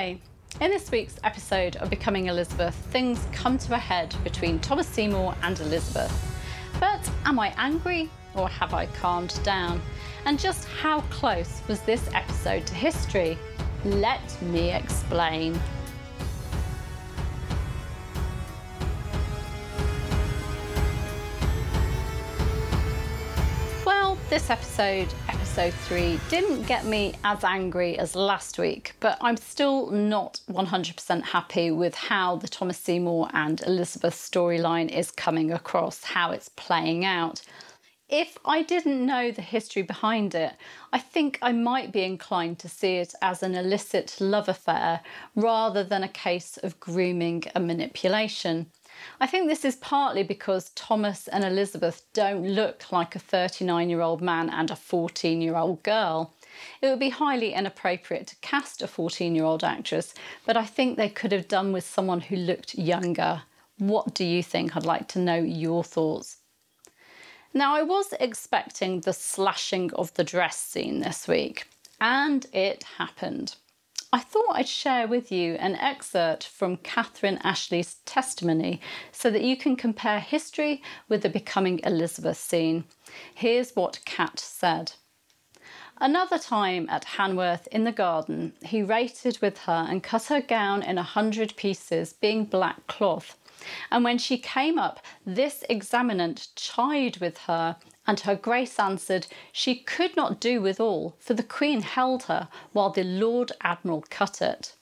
Hi! In this week's episode of Becoming Elizabeth, things come to a head between Thomas Seymour and Elizabeth. But am I angry or have I calmed down? And just how close was this episode to history? Let me explain. Well, this episode, episode three, didn't get me as angry as last week, but I'm still not 100% happy with how the Thomas Seymour and Elizabeth storyline is coming across, how it's playing out. If I didn't know the history behind it, I think I might be inclined to see it as an illicit love affair rather than a case of grooming and manipulation. I think this is partly because Thomas and Elizabeth don't look like a 39 year old man and a 14 year old girl. It would be highly inappropriate to cast a 14 year old actress, but I think they could have done with someone who looked younger. What do you think? I'd like to know your thoughts. Now, I was expecting the slashing of the dress scene this week, and it happened. I thought I'd share with you an excerpt from Catherine Ashley's testimony so that you can compare history with the Becoming Elizabeth scene. Here's what Cat said. Another time at Hanworth in the garden, he rated with her and cut her gown in a hundred pieces, being black cloth. And when she came up, this examinant chid with her, and her grace answered, She could not do withal, for the queen held her while the Lord Admiral cut it.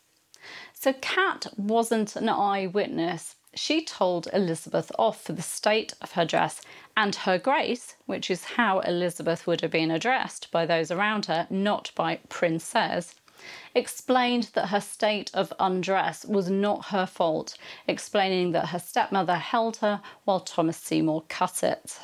So Cat wasn't an eyewitness. She told Elizabeth off for the state of her dress, and her grace, which is how Elizabeth would have been addressed by those around her, not by princess, explained that her state of undress was not her fault, explaining that her stepmother held her while Thomas Seymour cut it.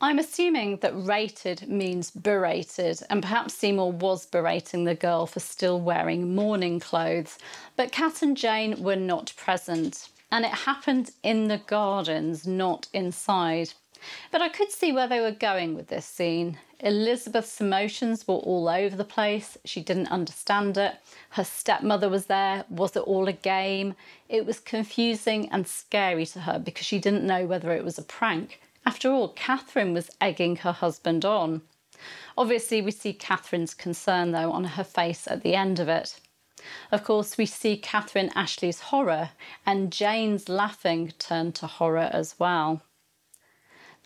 I'm assuming that rated means berated, and perhaps Seymour was berating the girl for still wearing mourning clothes, but Cat and Jane were not present, and it happened in the gardens, not inside. But I could see where they were going with this scene. Elizabeth's emotions were all over the place. She didn't understand it. Her stepmother was there. Was it all a game? It was confusing and scary to her because she didn't know whether it was a prank. After all, Catherine was egging her husband on. Obviously, we see Catherine's concern, though, on her face at the end of it. Of course, we see Catherine Ashley's horror, and Jane's laughing turn to horror as well.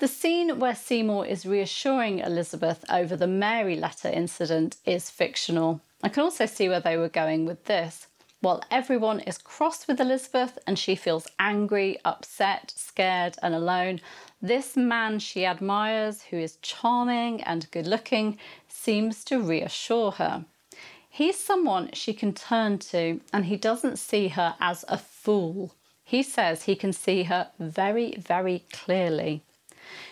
The scene where Seymour is reassuring Elizabeth over the Mary letter incident is fictional. I can also see where they were going with this. While everyone is cross with Elizabeth and she feels angry, upset, scared, and alone, this man she admires, who is charming and good looking, seems to reassure her. He's someone she can turn to, and he doesn't see her as a fool. He says he can see her very, very clearly.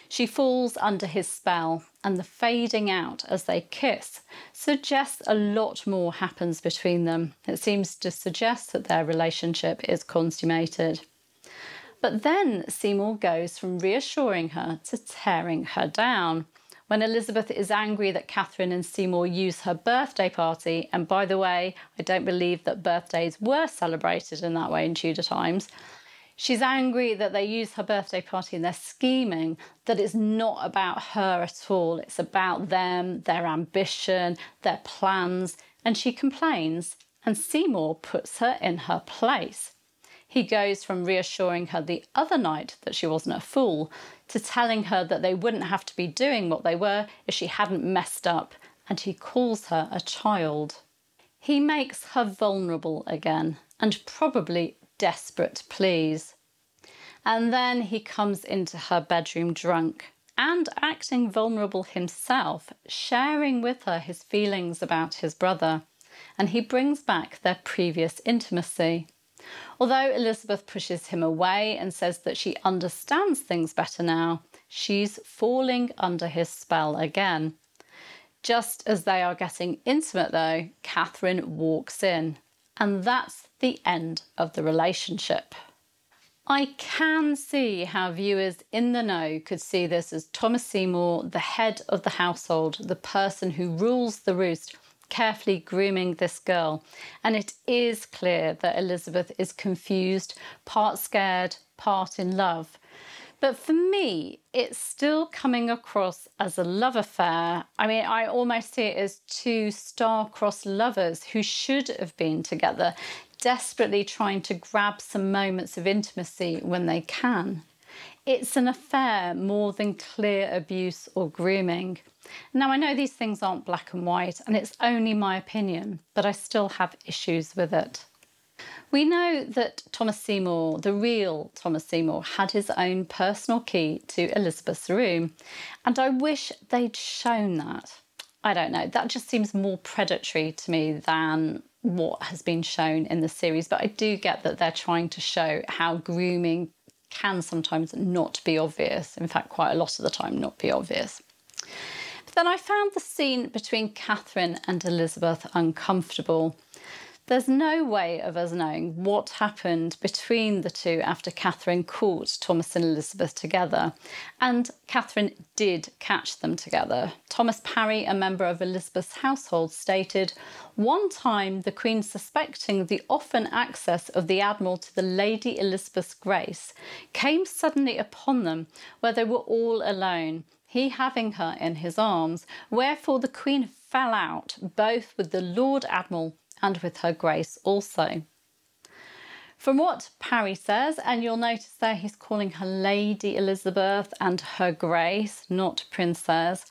She falls under his spell, and the fading out as they kiss suggests a lot more happens between them. It seems to suggest that their relationship is consummated. But then Seymour goes from reassuring her to tearing her down. When Elizabeth is angry that Catherine and Seymour use her birthday party, and by the way, I don't believe that birthdays were celebrated in that way in Tudor times, She's angry that they use her birthday party and they're scheming, that it's not about her at all. It's about them, their ambition, their plans, and she complains. And Seymour puts her in her place. He goes from reassuring her the other night that she wasn't a fool to telling her that they wouldn't have to be doing what they were if she hadn't messed up, and he calls her a child. He makes her vulnerable again, and probably desperate pleas. And then he comes into her bedroom drunk and acting vulnerable himself, sharing with her his feelings about his brother, and he brings back their previous intimacy. Although Elizabeth pushes him away and says that she understands things better now, she's falling under his spell again. Just as they are getting intimate, though, Catherine walks in, and that's the end of the relationship. I can see how viewers in the know could see this as Thomas Seymour, the head of the household, the person who rules the roost, carefully grooming this girl. And it is clear that Elizabeth is confused, part scared, part in love. But for me, it's still coming across as a love affair. I mean, I almost see it as two star-crossed lovers who should have been together, desperately trying to grab some moments of intimacy when they can. It's an affair more than clear abuse or grooming. Now, I know these things aren't black and white, and it's only my opinion, but I still have issues with it. We know that Thomas Seymour, the real Thomas Seymour, had his own personal key to Elizabeth's room, and I wish they'd shown that. I don't know, that just seems more predatory to me than what has been shown in the series, but I do get that they're trying to show how grooming can sometimes not be obvious, in fact, quite a lot of the time, not be obvious. But then I found the scene between Catherine and Elizabeth uncomfortable. There's no way of us knowing what happened between the two after Catherine caught Thomas and Elizabeth together. And Catherine did catch them together. Thomas Parry, a member of Elizabeth's household, stated One time the Queen, suspecting the often access of the Admiral to the Lady Elizabeth's Grace, came suddenly upon them where they were all alone he having her in his arms, wherefore the Queen fell out, both with the Lord Admiral and with her grace also. From what Parry says, and you'll notice there he's calling her Lady Elizabeth and her grace, not princess,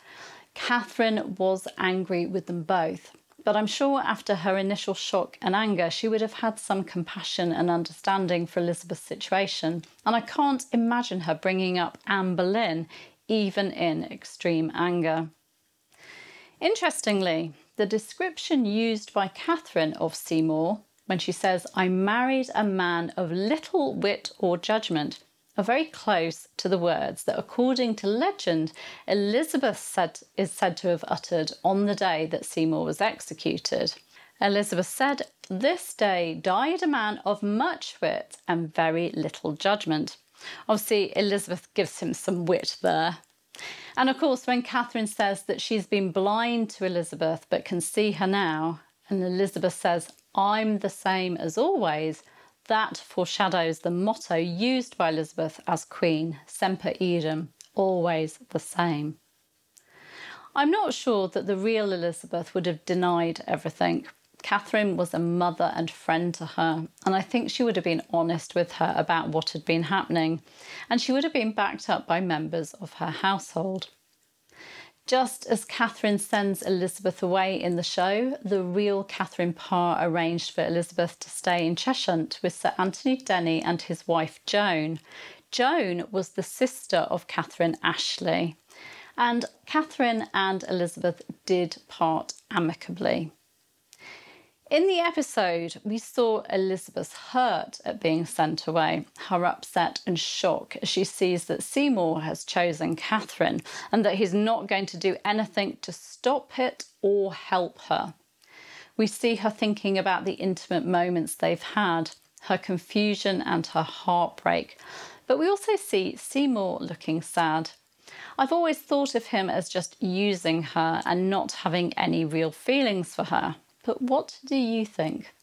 Catherine was angry with them both. But I'm sure after her initial shock and anger, she would have had some compassion and understanding for Elizabeth's situation. And I can't imagine her bringing up Anne Boleyn, even in extreme anger. Interestingly, the description used by Catherine of Seymour when she says, I married a man of little wit or judgment, are very close to the words that, according to legend, Elizabeth said, is said to have uttered on the day that Seymour was executed. Elizabeth said, This day died a man of much wit and very little judgment. Obviously, Elizabeth gives him some wit there. And of course, when Catherine says that she's been blind to Elizabeth but can see her now, and Elizabeth says, I'm the same as always, that foreshadows the motto used by Elizabeth as Queen, Semper Eadem, always the same. I'm not sure that the real Elizabeth would have denied everything, Catherine was a mother and friend to her, and I think she would have been honest with her about what had been happening, and she would have been backed up by members of her household. Just as Catherine sends Elizabeth away in the show, the real Catherine Parr arranged for Elizabeth to stay in Cheshunt with Sir Anthony Denny and his wife Joan. Joan was the sister of Catherine Ashley, and Catherine and Elizabeth did part amicably. In the episode, we saw Elizabeth hurt at being sent away, her upset and shock as she sees that Seymour has chosen Catherine and that he's not going to do anything to stop it or help her. We see her thinking about the intimate moments they've had, her confusion and her heartbreak. But we also see Seymour looking sad. I've always thought of him as just using her and not having any real feelings for her. But what do you think?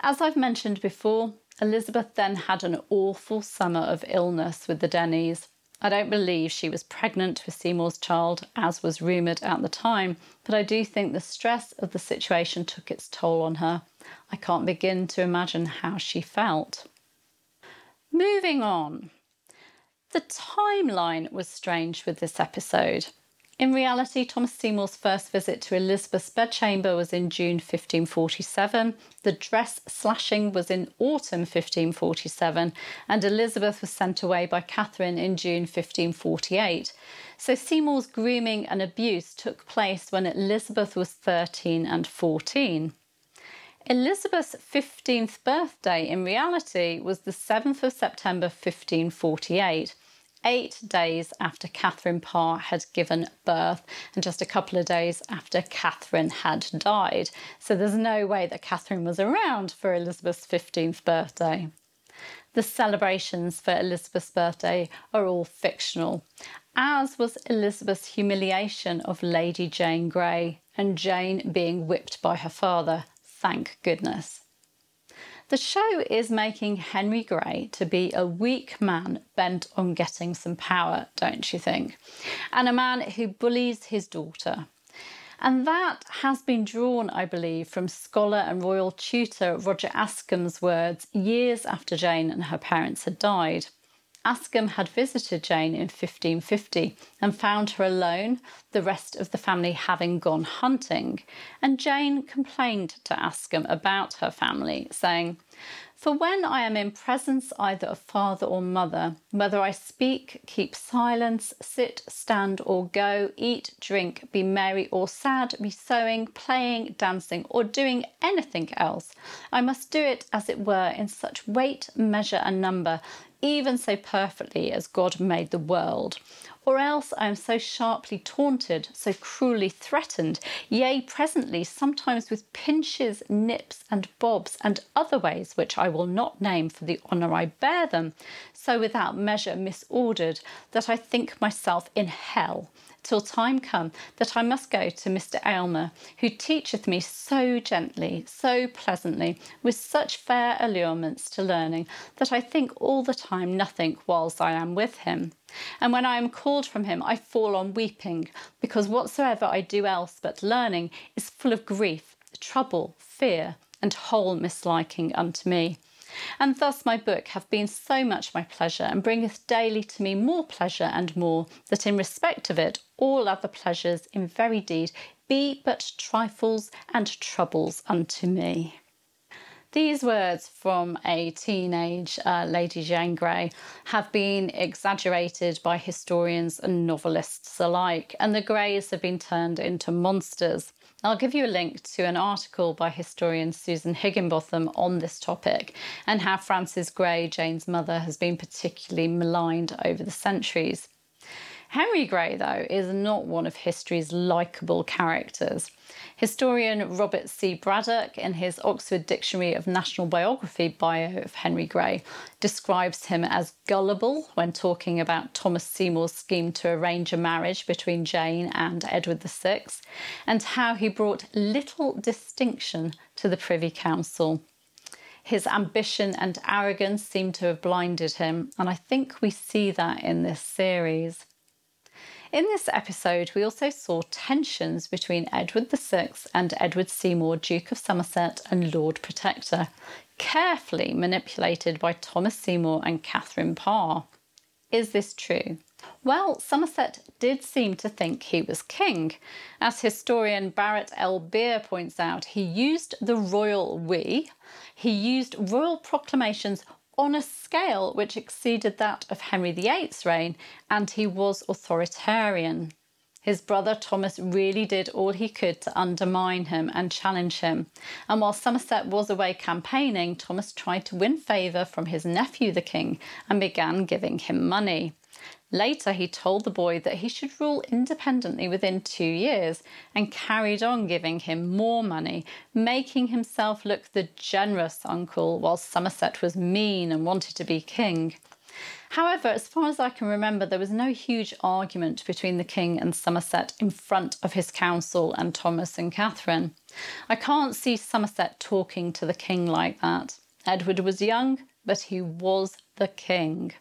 As I've mentioned before, Elizabeth then had an awful summer of illness with the Dennies. I don't believe she was pregnant with Seymour's child, as was rumoured at the time, but I do think the stress of the situation took its toll on her. I can't begin to imagine how she felt. Moving on. The timeline was strange with this episode. In reality, Thomas Seymour's first visit to Elizabeth's bedchamber was in June 1547, the dress slashing was in autumn 1547, and Elizabeth was sent away by Catherine in June 1548. So Seymour's grooming and abuse took place when Elizabeth was 13 and 14. Elizabeth's 15th birthday in reality was the 7th of September 1548 eight days after Catherine Parr had given birth and just a couple of days after Catherine had died. So there's no way that Catherine was around for Elizabeth's 15th birthday. The celebrations for Elizabeth's birthday are all fictional, as was Elizabeth's humiliation of Lady Jane Grey, and Jane being whipped by her father. Thank goodness. The show is making Henry Grey to be a weak man bent on getting some power, don't you think? And a man who bullies his daughter. And that has been drawn, I believe, from scholar and royal tutor Roger Ascham's words years after Jane and her parents had died. Ascham had visited Jane in 1550 and found her alone, the rest of the family having gone hunting. And Jane complained to Ascham about her family, saying, for when I am in presence either of father or mother, whether I speak, keep silence, sit, stand, or go, eat, drink, be merry or sad, be sewing, playing, dancing, or doing anything else, I must do it, as it were, in such weight, measure, and number, even so perfectly as God made the world. Or else I am so sharply taunted, so cruelly threatened, yea, presently, sometimes with pinches, nips, and bobs, and other ways which I will not name for the honour I bear them, so without measure misordered, that I think myself in hell till time come that I must go to Mr. Aylmer, who teacheth me so gently, so pleasantly, with such fair allurements to learning, that I think all the time nothing whiles I am with him. And when I am called from him, I fall on weeping, because whatsoever I do else but learning is full of grief, trouble, fear, and whole misliking unto me. And thus my book hath been so much my pleasure, and bringeth daily to me more pleasure and more, that in respect of it all other pleasures in very deed be but trifles and troubles unto me. These words from a teenage uh, Lady Jane Grey have been exaggerated by historians and novelists alike, and the Greys have been turned into monsters. I'll give you a link to an article by historian Susan Higginbotham on this topic and how Frances Grey, Jane's mother, has been particularly maligned over the centuries. Henry Grey, though, is not one of history's likeable characters. Historian Robert C. Braddock, in his Oxford Dictionary of National Biography bio of Henry Grey, describes him as gullible when talking about Thomas Seymour's scheme to arrange a marriage between Jane and Edward VI, and how he brought little distinction to the Privy Council. His ambition and arrogance seem to have blinded him, and I think we see that in this series. In this episode, we also saw tensions between Edward VI and Edward Seymour, Duke of Somerset and Lord Protector, carefully manipulated by Thomas Seymour and Catherine Parr. Is this true? Well, Somerset did seem to think he was king. As historian Barrett L. Beer points out, he used the royal we, he used royal proclamations on a scale which exceeded that of Henry VIII's reign, and he was authoritarian. His brother Thomas really did all he could to undermine him and challenge him. And while Somerset was away campaigning, Thomas tried to win favour from his nephew, the king, and began giving him money. Later, he told the boy that he should rule independently within two years and carried on giving him more money, making himself look the generous uncle while Somerset was mean and wanted to be king. However, as far as I can remember, there was no huge argument between the king and Somerset in front of his council and Thomas and Catherine. I can't see Somerset talking to the king like that. Edward was young, but he was the king.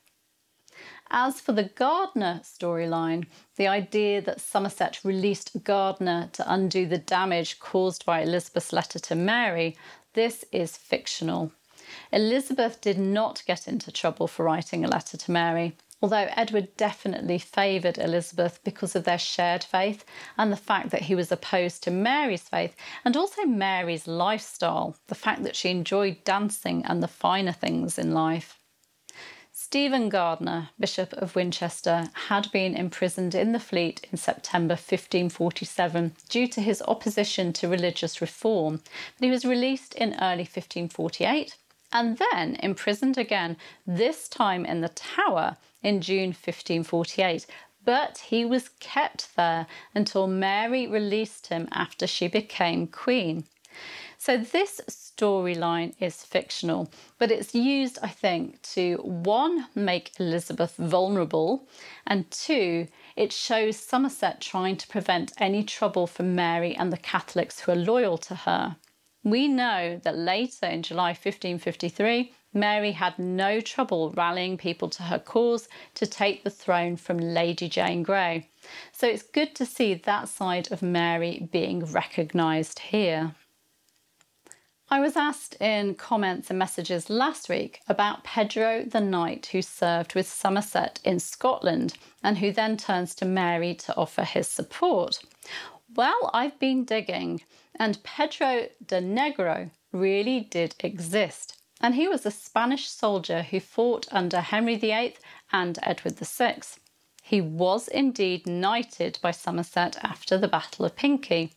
As for the Gardiner storyline, the idea that Somerset released Gardiner to undo the damage caused by Elizabeth's letter to Mary, this is fictional. Elizabeth did not get into trouble for writing a letter to Mary, although Edward definitely favoured Elizabeth because of their shared faith and the fact that he was opposed to Mary's faith and also Mary's lifestyle, the fact that she enjoyed dancing and the finer things in life. Stephen Gardiner, Bishop of Winchester, had been imprisoned in the Fleet in September 1547 due to his opposition to religious reform, but he was released in early 1548 and then imprisoned again, this time in the Tower in June 1548. But he was kept there until Mary released him after she became Queen. So this storyline is fictional, but it's used, I think, to one, make Elizabeth vulnerable, and two, It shows Somerset trying to prevent any trouble from Mary and the Catholics who are loyal to her. We know that later in July 1553, Mary had no trouble rallying people to her cause to take the throne from Lady Jane Grey. So it's good to see that side of Mary being recognised here. I was asked in comments and messages last week about Pedro the knight who served with Somerset in Scotland and who then turns to Mary to offer his support. Well, I've been digging, and Pedro de Negro really did exist. And he was a Spanish soldier who fought under Henry VIII and Edward VI. He was indeed knighted by Somerset after the Battle of Pinkie.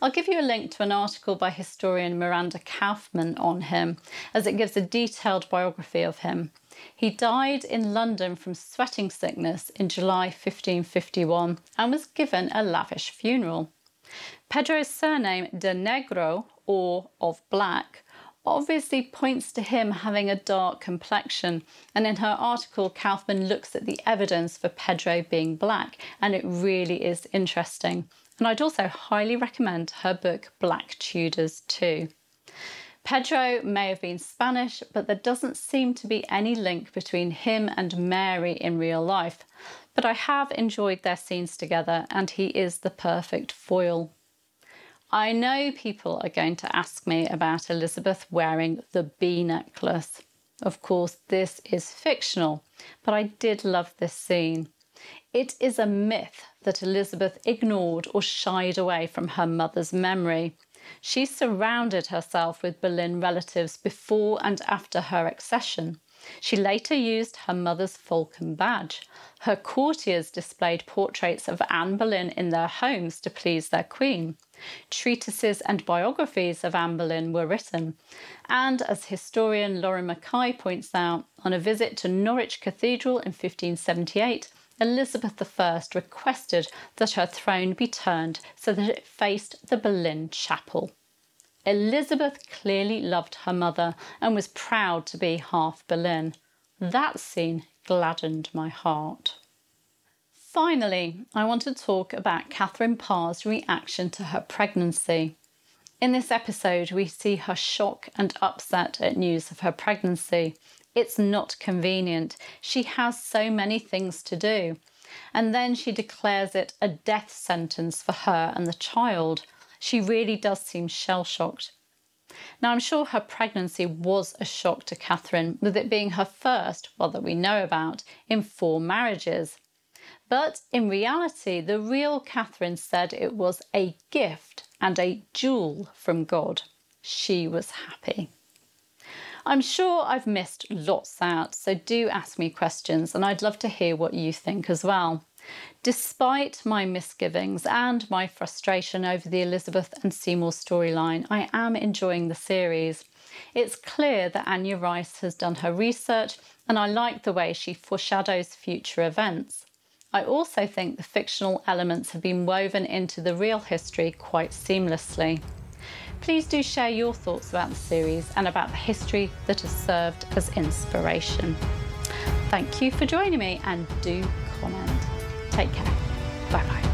I'll give you a link to an article by historian Miranda Kaufmann on him, as it gives a detailed biography of him. He died in London from sweating sickness in July 1551 and was given a lavish funeral. Pedro's surname de Negro, or of black, obviously points to him having a dark complexion. And in her article, Kaufmann looks at the evidence for Pedro being black, and it really is interesting. And I'd also highly recommend her book Black Tudors too. Pedro may have been Spanish, but there doesn't seem to be any link between him and Mary in real life. But I have enjoyed their scenes together, and he is the perfect foil. I know people are going to ask me about Elizabeth wearing the bee necklace. Of course, this is fictional, but I did love this scene. It is a myth that Elizabeth ignored or shied away from her mother's memory. She surrounded herself with Boleyn relatives before and after her accession. She later used her mother's falcon badge. Her courtiers displayed portraits of Anne Boleyn in their homes to please their queen. Treatises and biographies of Anne Boleyn were written. And as historian Lauren Mackay points out, on a visit to Norwich Cathedral in 1578, Elizabeth I requested that her throne be turned so that it faced the Boleyn Chapel. Elizabeth clearly loved her mother and was proud to be half Boleyn. That scene gladdened my heart. Finally, I want to talk about Catherine Parr's reaction to her pregnancy. In this episode, we see her shock and upset at news of her pregnancy, it's not convenient. She has so many things to do. And then she declares it a death sentence for her and the child. She really does seem shell shocked. Now, I'm sure her pregnancy was a shock to Catherine, with it being her first, well, that we know about, in four marriages. But in reality, the real Catherine said it was a gift and a jewel from God. She was happy. I'm sure I've missed lots out, so do ask me questions and I'd love to hear what you think as well. Despite my misgivings and my frustration over the Elizabeth and Seymour storyline, I am enjoying the series. It's clear that Anya Reiss has done her research, and I like the way she foreshadows future events. I also think the fictional elements have been woven into the real history quite seamlessly. Please do share your thoughts about the series and about the history that has served as inspiration. Thank you for joining me and do comment. Take care. Bye bye.